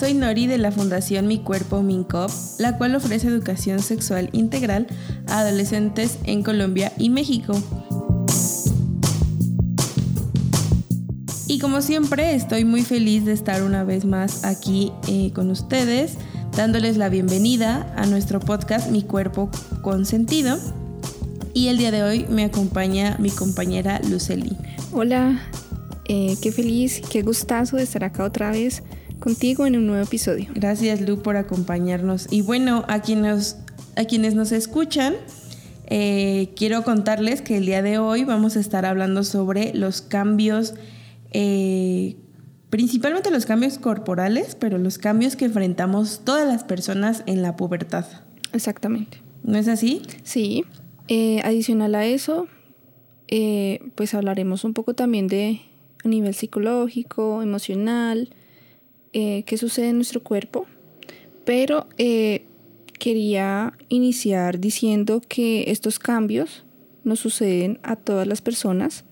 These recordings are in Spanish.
soy Nori de la Fundación Mi Cuerpo Mincop, la cual ofrece educación sexual integral a adolescentes en Colombia y México. Y como siempre, estoy muy feliz de estar una vez más aquí eh, con ustedes, dándoles la bienvenida a nuestro podcast Mi Cuerpo con Sentido. Y el día de hoy me acompaña mi compañera Luceli. Hola, eh, qué feliz, qué gustazo de estar acá otra vez contigo en un nuevo episodio. Gracias Lu por acompañarnos. Y bueno, a quienes, a quienes nos escuchan, eh, quiero contarles que el día de hoy vamos a estar hablando sobre los cambios, eh, principalmente los cambios corporales, pero los cambios que enfrentamos todas las personas en la pubertad. Exactamente. ¿No es así? Sí. adicional a eso, pues hablaremos un poco también de a nivel psicológico, emocional, eh, qué sucede en nuestro cuerpo. Pero eh, quería iniciar diciendo que estos cambios nos suceden a todas las personas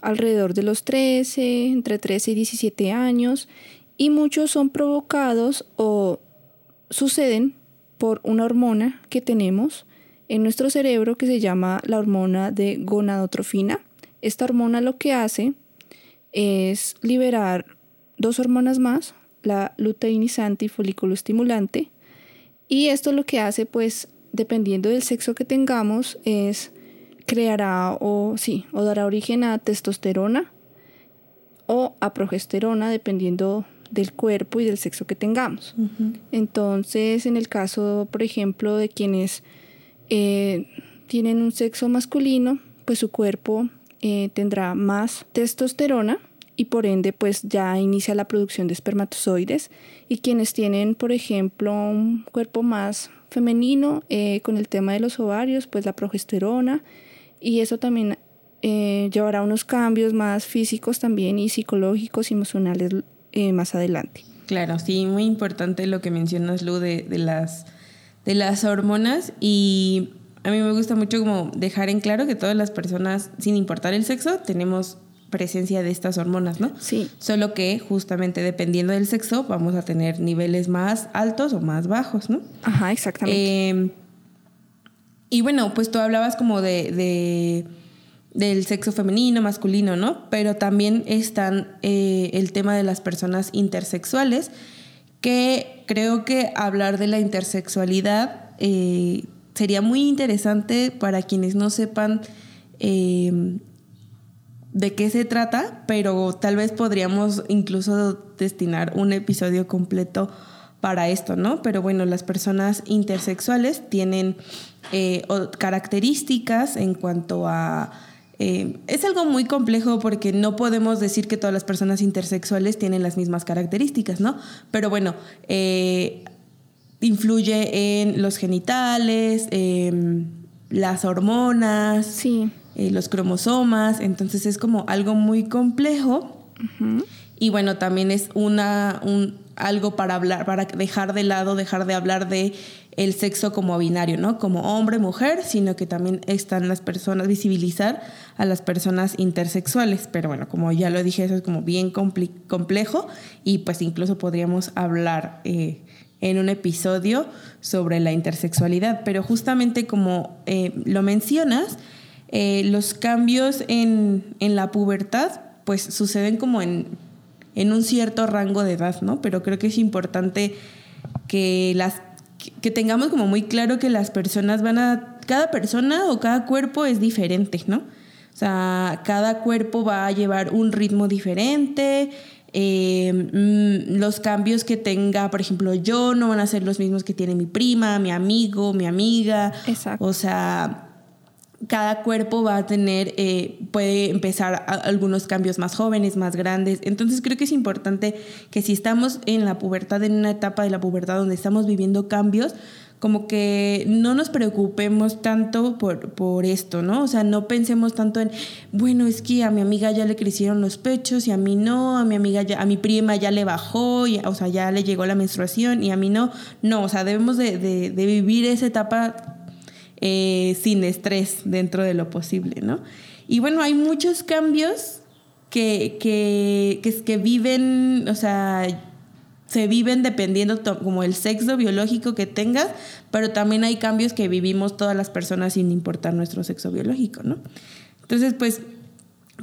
alrededor de los 13, entre 13 y 17 años, y muchos son provocados o suceden por una hormona que tenemos en nuestro cerebro que se llama la hormona de gonadotrofina. Esta hormona lo que hace es liberar dos hormonas más, la luteinizante y folículo estimulante. Y esto lo que hace, pues, dependiendo del sexo que tengamos, es creará o sí, o dará origen a testosterona o a progesterona, dependiendo del cuerpo y del sexo que tengamos. Entonces, en el caso, por ejemplo, de quienes eh, tienen un sexo masculino, pues su cuerpo eh, tendrá más testosterona y por ende pues ya inicia la producción de espermatozoides. Y quienes tienen por ejemplo un cuerpo más femenino eh, con el tema de los ovarios pues la progesterona. Y eso también eh, llevará unos cambios más físicos también y psicológicos y emocionales más adelante. Claro, sí, muy importante lo que mencionas Lu de, de las de las hormonas. Y a mí me gusta mucho como dejar en claro que todas las personas, sin importar el sexo, tenemos presencia de estas hormonas, ¿no? Sí. Solo que justamente dependiendo del sexo vamos a tener niveles más altos o más bajos, ¿no? Ajá, exactamente. Em, y bueno, pues tú hablabas como de, del sexo femenino, masculino, ¿no? Pero también están eh, el tema de las personas intersexuales, que creo que hablar de la intersexualidad eh, sería muy interesante para quienes no sepan eh, de qué se trata, pero tal vez podríamos incluso destinar un episodio completo para esto, ¿no? Pero bueno, las personas intersexuales tienen eh, características en cuanto a... Eh, es algo muy complejo porque no podemos decir que todas las personas intersexuales tienen las mismas características, ¿no? Pero bueno, influye en los genitales, em, las hormonas, sí. Eh, los cromosomas, entonces es como algo muy complejo. Y bueno, también es una, un, algo para hablar, para dejar de lado, dejar de hablar de el sexo como binario, ¿no? Como hombre, mujer, sino que también están las personas, visibilizar a las personas intersexuales. Pero bueno, como ya lo dije, eso es como bien complejo y pues incluso podríamos hablar eh, en un episodio sobre la intersexualidad, pero justamente como eh, lo mencionas, eh, los cambios en, la pubertad pues suceden como en, en, un cierto rango de edad, ¿no? Pero creo que es importante que, las, que tengamos como muy claro que las personas van a... Cada persona o cada cuerpo es diferente, ¿no? O sea, cada cuerpo va a llevar un ritmo diferente, eh, mm, los cambios que tenga, por ejemplo, yo no van a ser los mismos que tiene mi prima, mi amigo, mi amiga. Exacto. O sea, cada cuerpo va a tener, eh, puede empezar algunos cambios más jóvenes, más grandes. Entonces creo que es importante que si estamos en la pubertad, en una etapa de la pubertad donde estamos viviendo cambios, como que no nos preocupemos tanto por, por esto, ¿no? O sea, no pensemos tanto en, bueno, es que a mi amiga ya le crecieron los pechos y a mí no, a mi amiga ya, a mi prima ya le bajó, y, o sea, ya le llegó la menstruación y a mí no. No, o sea, debemos de, de, de vivir esa etapa eh, sin estrés dentro de lo posible, ¿no? Y bueno, hay muchos cambios que, que, que, que viven, o sea, se viven dependiendo como el sexo biológico que tengas, pero también hay cambios que vivimos todas las personas sin importar nuestro sexo biológico, ¿no? Entonces, pues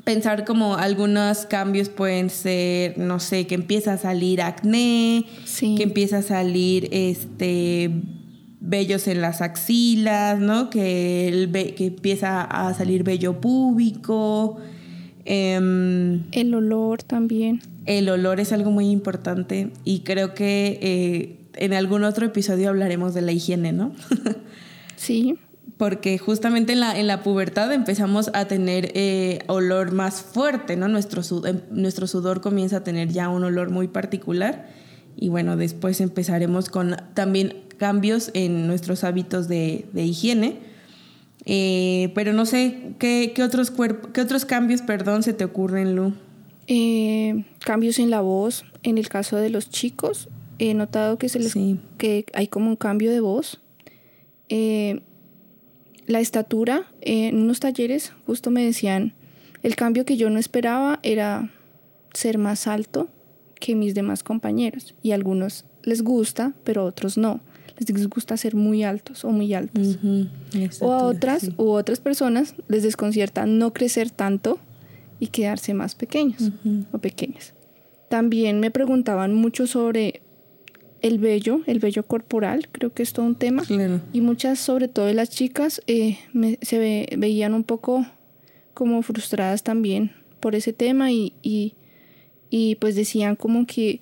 pensar como algunos cambios pueden ser, no sé, que empieza a salir acné, que empieza a salir este vellos en las axilas, ¿no? Que, el que empieza a salir vello púbico. Em, el olor también. El olor es algo muy importante y creo que eh, en algún otro episodio hablaremos de la higiene, ¿no? sí. Porque justamente en la, en la pubertad empezamos a tener eh, olor más fuerte, ¿no? Nuestro, em, nuestro sudor comienza a tener ya un olor muy particular y bueno, después empezaremos con también cambios en nuestros hábitos de, higiene. Eh, pero no sé, ¿qué, otros ¿qué otros cambios, perdón, se te ocurren, Lu? Eh, cambios en la voz. En el caso de los chicos, he notado que, se les, que hay como un cambio de voz. Eh, la estatura, en unos talleres justo me decían, el cambio que yo no esperaba era ser más alto que mis demás compañeros. Y a algunos les gusta, pero a otros no. Les gusta ser muy altos o muy altos. O a otras u otras personas les desconcierta no crecer tanto y quedarse más pequeños o pequeñas. También me preguntaban mucho sobre el vello, el vello corporal, creo que es todo un tema. Y muchas, sobre todo de las chicas, eh, se veían un poco como frustradas también por ese tema y, y, pues decían como que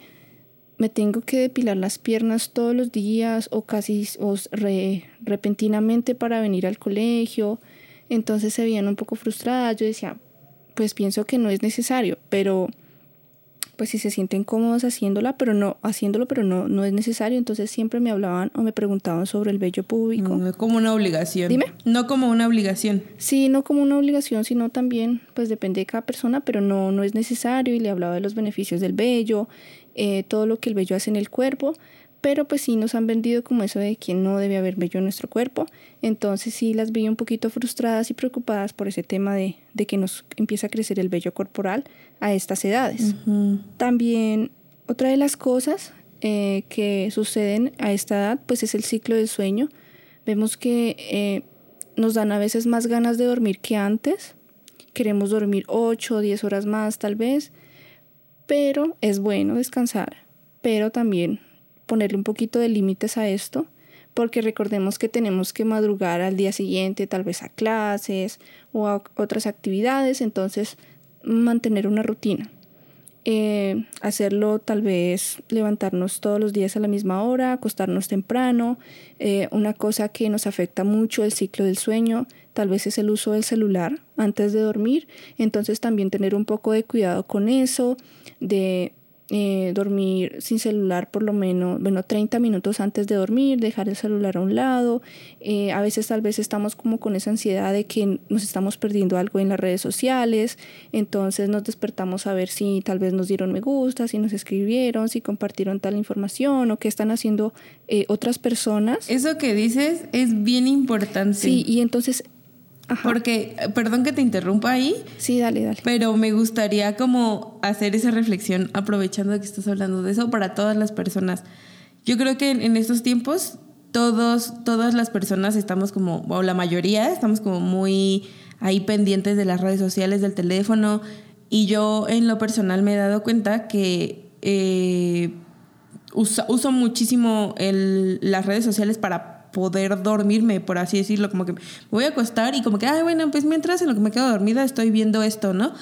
me tengo que depilar las piernas todos los días o casi o repentinamente para venir al colegio. Entonces se veían un poco frustradas. Yo decía, pues pienso que no es necesario, pero pues si se sienten cómodos haciéndola, pero no haciéndolo, pero no no es necesario, entonces siempre me hablaban o me preguntaban sobre el vello público. No como una obligación. Dime. No como una obligación. Sí, no como una obligación, sino también pues depende de cada persona, pero no no es necesario y le hablaba de los beneficios del vello, eh, todo lo que el vello hace en el cuerpo pero pues sí nos han vendido como eso de que no debe haber vello en nuestro cuerpo. Entonces sí las vi un poquito frustradas y preocupadas por ese tema de, que nos empieza a crecer el vello corporal a estas edades. También otra de las cosas eh, que suceden a esta edad pues es el ciclo del sueño. Vemos que eh, nos dan a veces más ganas de dormir que antes. Queremos dormir 8 o 10 horas más tal vez, pero es bueno descansar, pero también ponerle un poquito de límites a esto, porque recordemos que tenemos que madrugar al día siguiente, tal vez a clases o a otras actividades, entonces mantener una rutina. Eh, hacerlo tal vez levantarnos todos los días a la misma hora, acostarnos temprano. Eh, una cosa que nos afecta mucho el ciclo del sueño tal vez es el uso del celular antes de dormir. Entonces también tener un poco de cuidado con eso, de eh, dormir sin celular por lo menos, bueno, 30 minutos antes de dormir, dejar el celular a un lado. Eh, a veces tal vez estamos como con esa ansiedad de que nos estamos perdiendo algo en las redes sociales, entonces nos despertamos a ver si tal vez nos dieron me gusta, si nos escribieron, si compartieron tal información o qué están haciendo eh, otras personas. Eso que dices es bien importante. Sí, y entonces porque, perdón que te interrumpa ahí. Sí, dale, dale. Pero me gustaría como hacer esa reflexión, aprovechando que estás hablando de eso, para todas las personas. Yo creo que en, estos tiempos todos, todas las personas estamos como, o la mayoría, estamos como muy ahí pendientes de las redes sociales, del teléfono. Y yo en lo personal me he dado cuenta que eh, uso, uso, muchísimo el, las redes sociales para poder dormirme, por así decirlo, como que me voy a acostar y como que, ay, bueno, pues mientras en lo que me quedo dormida estoy viendo esto, ¿no?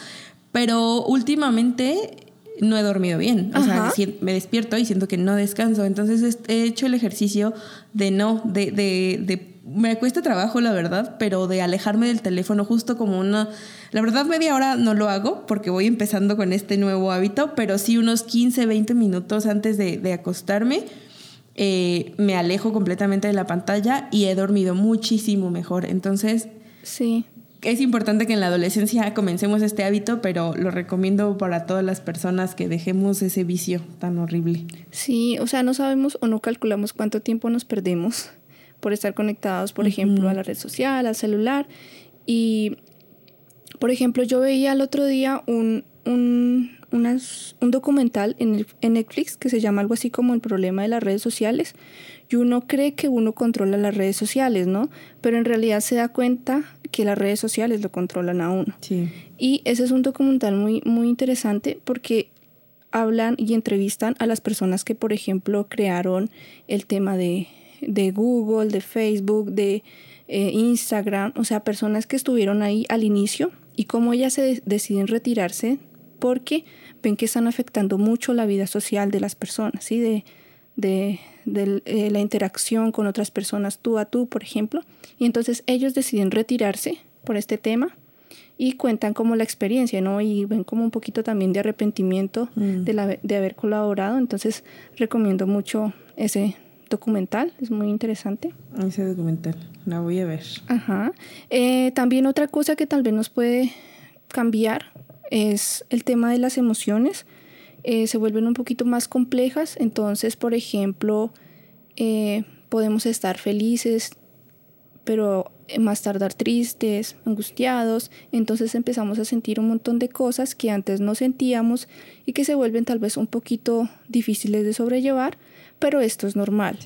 Pero últimamente no he dormido bien, o sea, me despierto y siento que no descanso, entonces he hecho el ejercicio de no, de, de, de me cuesta trabajo, la verdad, pero de alejarme del teléfono justo como una... La verdad, media hora no lo hago porque voy empezando con este nuevo hábito, pero sí unos 15, 20 minutos antes de, de acostarme eh, me alejo completamente de la pantalla y he dormido muchísimo mejor. Entonces, sí. Es importante que en la adolescencia comencemos este hábito, pero lo recomiendo para todas las personas que dejemos ese vicio tan horrible. Sí, o sea, no sabemos o no calculamos cuánto tiempo nos perdemos por estar conectados, por ejemplo, a la red social, al celular. Y, por ejemplo, yo veía el otro día un, un, un documental en, en, Netflix que se llama algo así como El problema de las redes sociales. Y uno cree que uno controla las redes sociales, ¿no? Pero en realidad se da cuenta que las redes sociales lo controlan a uno. Sí. Y ese es un documental muy, muy interesante porque hablan y entrevistan a las personas que, por ejemplo, crearon el tema de, de Google, de Facebook, de eh, Instagram, o sea, personas que estuvieron ahí al inicio y cómo ellas se deciden retirarse porque ven que están afectando mucho la vida social de las personas, ¿sí? de, de, eh, la interacción con otras personas tú a tú, por ejemplo. Y entonces ellos deciden retirarse por este tema y cuentan como la experiencia, ¿no? Y ven como un poquito también de arrepentimiento mm. de, la, de haber colaborado. Entonces recomiendo mucho ese documental, es muy interesante. Ese documental, la voy a ver. Ajá. Eh, también otra cosa que tal vez nos puede cambiar es el tema de las emociones. Eh, se vuelven un poquito más complejas, entonces, por ejemplo, eh, podemos estar felices, pero más tardar tristes, angustiados, entonces empezamos a sentir un montón de cosas que antes no sentíamos y que se vuelven tal vez un poquito difíciles de sobrellevar pero esto es normal.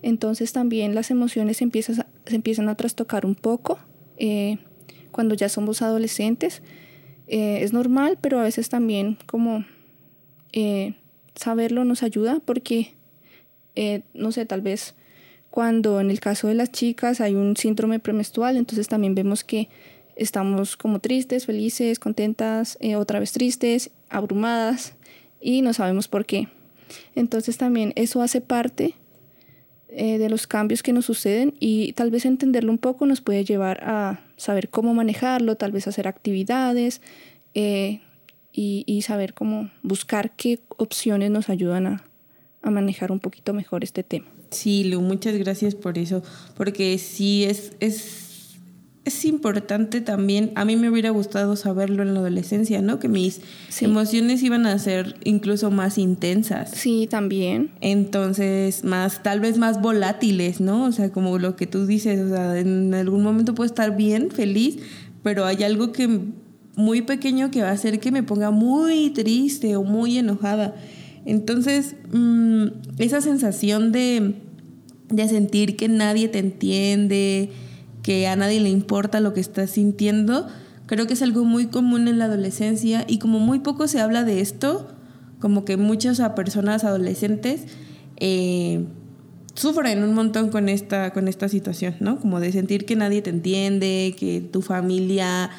Entonces también las emociones se empiezan, se empiezan a trastocar un poco eh, cuando ya somos adolescentes. Eh, es normal, pero a veces también como eh, saberlo nos ayuda porque, no sé, tal vez cuando en el caso de las chicas hay un síndrome premenstrual, entonces también vemos que estamos como tristes, felices, contentas, otra vez tristes, abrumadas y no sabemos por qué. Entonces también eso hace parte eh, de los cambios que nos suceden y tal vez entenderlo un poco nos puede llevar a saber cómo manejarlo, tal vez hacer actividades eh, y, saber cómo buscar qué opciones nos ayudan a, a manejar un poquito mejor este tema. Sí, Lu, muchas gracias por eso, porque sí es, es es importante también, a mí me hubiera gustado saberlo en la adolescencia, ¿no? Que mis emociones iban a ser incluso más intensas. Sí, también. Entonces, más, tal vez más volátiles, ¿no? O sea, como lo que tú dices, o sea, en algún momento puedo estar bien, feliz, pero hay algo que muy pequeño que va a hacer que me ponga muy triste o muy enojada. Entonces, mm, esa sensación de, de sentir que nadie te entiende, que a nadie le importa lo que estás sintiendo, creo que es algo muy común en la adolescencia y como muy poco se habla de esto, como que muchas personas adolescentes eh, sufren un montón con esta, con esta situación, ¿no? Como de sentir que nadie te entiende, que tu familia,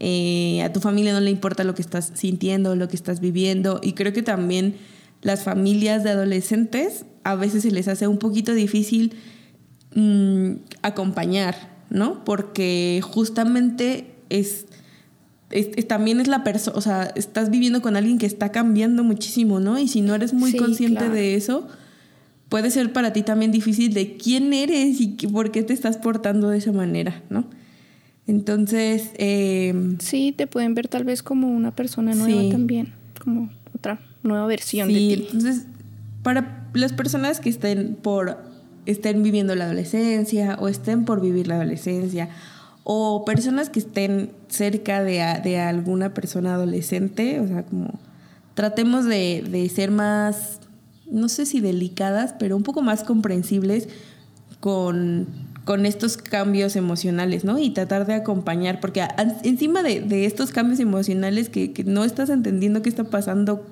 eh, a tu familia no le importa lo que estás sintiendo, lo que estás viviendo. Y creo que también las familias de adolescentes a veces se les hace un poquito difícil mm, acompañar ¿no? Porque justamente es, también es la persona, o sea, estás viviendo con alguien que está cambiando muchísimo, ¿no? Y si no eres muy consciente de eso, puede ser para ti también difícil de quién eres y por qué te estás portando de esa manera, ¿no? Entonces... Eh, sí, te pueden ver tal vez como una persona nueva también, como otra nueva versión de ti. Entonces, para las personas que estén por estén viviendo la adolescencia o estén por vivir la adolescencia o personas que estén cerca de, de alguna persona adolescente, o sea, como tratemos de, de, ser más, no sé si delicadas, pero un poco más comprensibles con, con estos cambios emocionales, ¿no? Y tratar de acompañar, porque encima de, de estos cambios emocionales que, que, no estás entendiendo qué está pasando,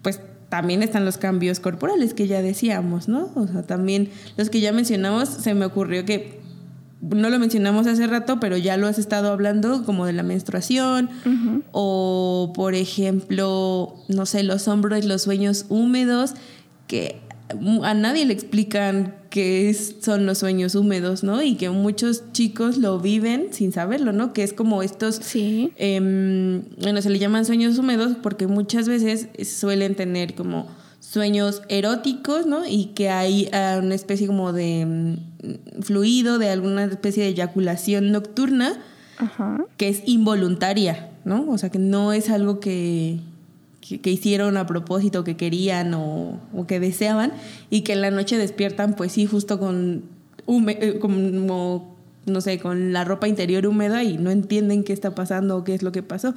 pues también están los cambios corporales que ya decíamos, ¿no? O sea, también los que ya mencionamos, se me ocurrió que no lo mencionamos hace rato, pero ya lo has estado hablando como de la menstruación o, por ejemplo, no sé, los hombros, los sueños húmedos, que a nadie le explican qué son los sueños húmedos, ¿no? Y que muchos chicos lo viven sin saberlo, ¿no? Que es como estos, sí. Em, bueno, se le llaman sueños húmedos porque muchas veces suelen tener como sueños eróticos, ¿no? Y que hay ah, una especie como de mm, fluido, de alguna especie de eyaculación nocturna, que es involuntaria, ¿no? O sea, que no es algo que, que, hicieron a propósito, que querían o, que deseaban, y que en la noche despiertan, pues sí, justo con, eh, no sé, con la ropa interior húmeda y no entienden qué está pasando o qué es lo que pasó.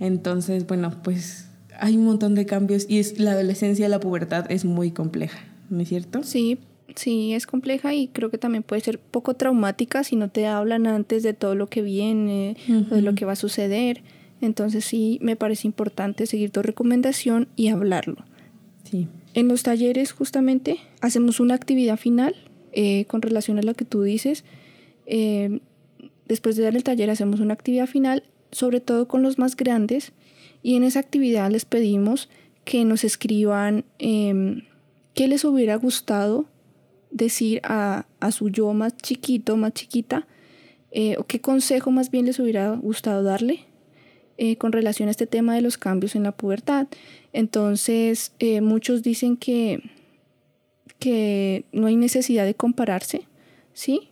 Entonces, bueno, pues hay un montón de cambios y es, la adolescencia, la pubertad es muy compleja, ¿no es cierto? Sí, sí, es compleja y creo que también puede ser poco traumática si no te hablan antes de todo lo que viene, de lo que va a suceder. Entonces sí, me parece importante seguir tu recomendación y hablarlo. Sí. En los talleres justamente hacemos una actividad final eh, con relación a lo que tú dices. Eh, después de dar el taller hacemos una actividad final, sobre todo con los más grandes, y en esa actividad les pedimos que nos escriban em, qué les hubiera gustado decir a, su yo más chiquito, más chiquita, eh, o qué consejo más bien les hubiera gustado darle eh, con relación a este tema de los cambios en la pubertad. Entonces, eh, muchos dicen que, que no hay necesidad de compararse, ¿sí?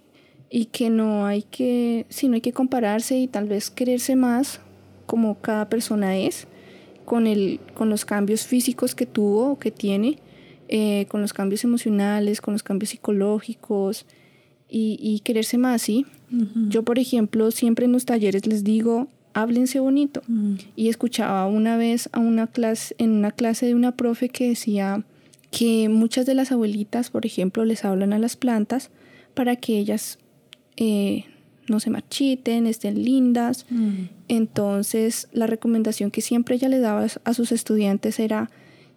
Y que no hay que, sí, no hay que compararse y tal vez quererse más como cada persona es, con, el, con los cambios físicos que tuvo o que tiene, eh, con los cambios emocionales, con los cambios psicológicos y, quererse más, ¿sí? Yo, por ejemplo, siempre en los talleres les digo, háblense bonito. Y escuchaba una vez a una clase, en una clase de una profe que decía que muchas de las abuelitas, por ejemplo, les hablan a las plantas para que ellas eh, no se marchiten, estén lindas. Entonces, la recomendación que siempre ella le daba a sus estudiantes era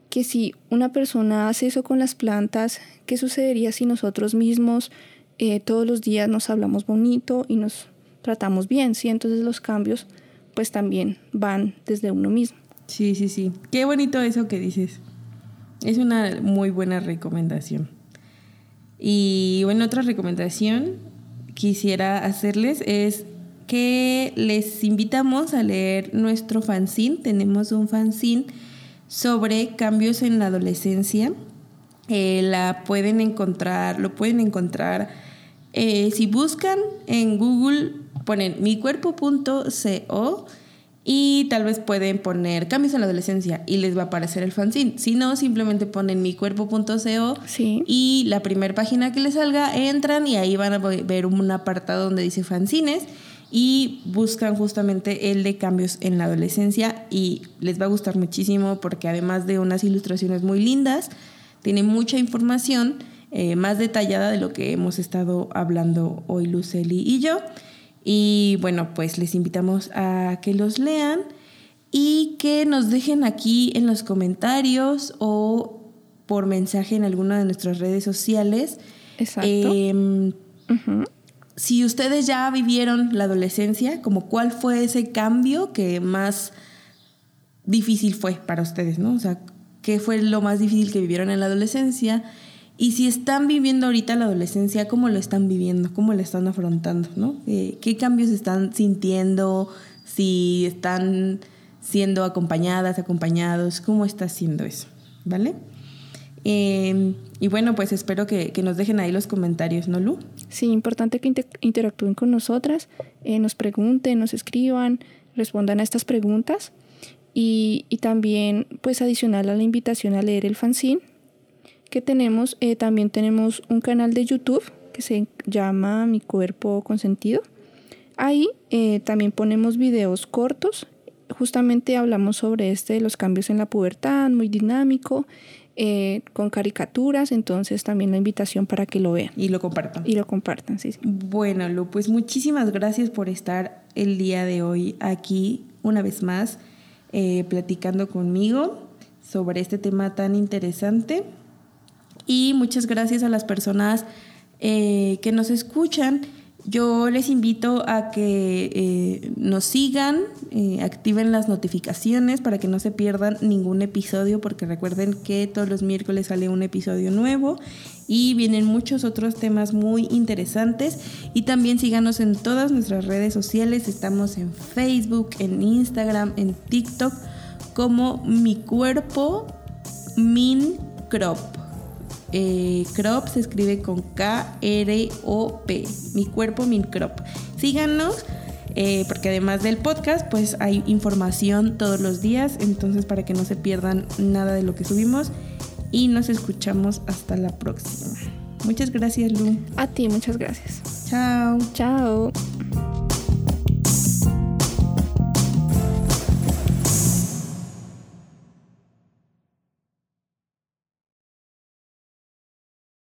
que si una persona hace eso con las plantas, ¿qué sucedería si nosotros mismos eh, todos los días nos hablamos bonito y nos tratamos bien? ¿sí? Entonces los cambios pues también van desde uno mismo. Sí, sí, sí. Qué bonito eso que dices. Es una muy buena recomendación. Y bueno, otra recomendación quisiera hacerles es que les invitamos a leer nuestro fanzine. Tenemos un fanzine sobre cambios en la adolescencia. Eh, la pueden encontrar, lo pueden encontrar eh, si buscan en Google, ponen micuerpo.co y tal vez pueden poner cambios en la adolescencia y les va a aparecer el fanzine. Si no, simplemente ponen micuerpo.co sí. y la primera página que les salga entran y ahí van a ver un apartado donde dice fanzines y buscan justamente el de cambios en la adolescencia y les va a gustar muchísimo porque además de unas ilustraciones muy lindas, tiene mucha información eh, más detallada de lo que hemos estado hablando hoy Luceli y yo. Y bueno, pues les invitamos a que los lean y que nos dejen aquí en los comentarios o por mensaje en alguna de nuestras redes sociales. Exacto. Em, si ustedes ya vivieron la adolescencia, como cuál fue ese cambio que más difícil fue para ustedes, ¿no? O sea, ¿qué fue lo más difícil que vivieron en la adolescencia? Y si están viviendo ahorita la adolescencia, ¿cómo lo están viviendo? ¿Cómo lo están afrontando? ¿no? Eh, ¿Qué cambios están sintiendo? Si están siendo acompañadas, acompañados, ¿cómo está haciendo eso? ¿Vale? Eh, y bueno, pues espero que, nos dejen ahí los comentarios, ¿no, Lu? Sí, importante que interactúen con nosotras, eh, nos pregunten, nos escriban, respondan a estas preguntas. Y, y también, pues adicional a la invitación a leer el fanzine, que tenemos, eh, también tenemos un canal de YouTube que se llama Mi Cuerpo Consentido. Ahí eh, también ponemos videos cortos. Justamente hablamos sobre este, los cambios en la pubertad, muy dinámico, eh, con caricaturas. Entonces también la invitación para que lo vean. Y lo compartan. Y lo compartan, sí. sí. Bueno, Lu, pues muchísimas gracias por estar el día de hoy aquí una vez más platicando conmigo sobre este tema tan interesante. Y muchas gracias a las personas eh, que nos escuchan. Yo les invito a que eh, nos sigan, eh, activen las notificaciones para que no se pierdan ningún episodio, porque recuerden que todos los miércoles sale un episodio nuevo y vienen muchos otros temas muy interesantes. Y también síganos en todas nuestras redes sociales. Estamos en Facebook, en Instagram, en TikTok como Mi Cuerpo Min Crop. Eh, crop se escribe con K-R-O-P. Mi cuerpo, mi crop. Síganos. Eh, porque además del podcast, pues hay información todos los días, entonces para que no se pierdan nada de lo que subimos y nos escuchamos hasta la próxima. Muchas gracias, Lu. A ti, muchas gracias. Chao. Chao.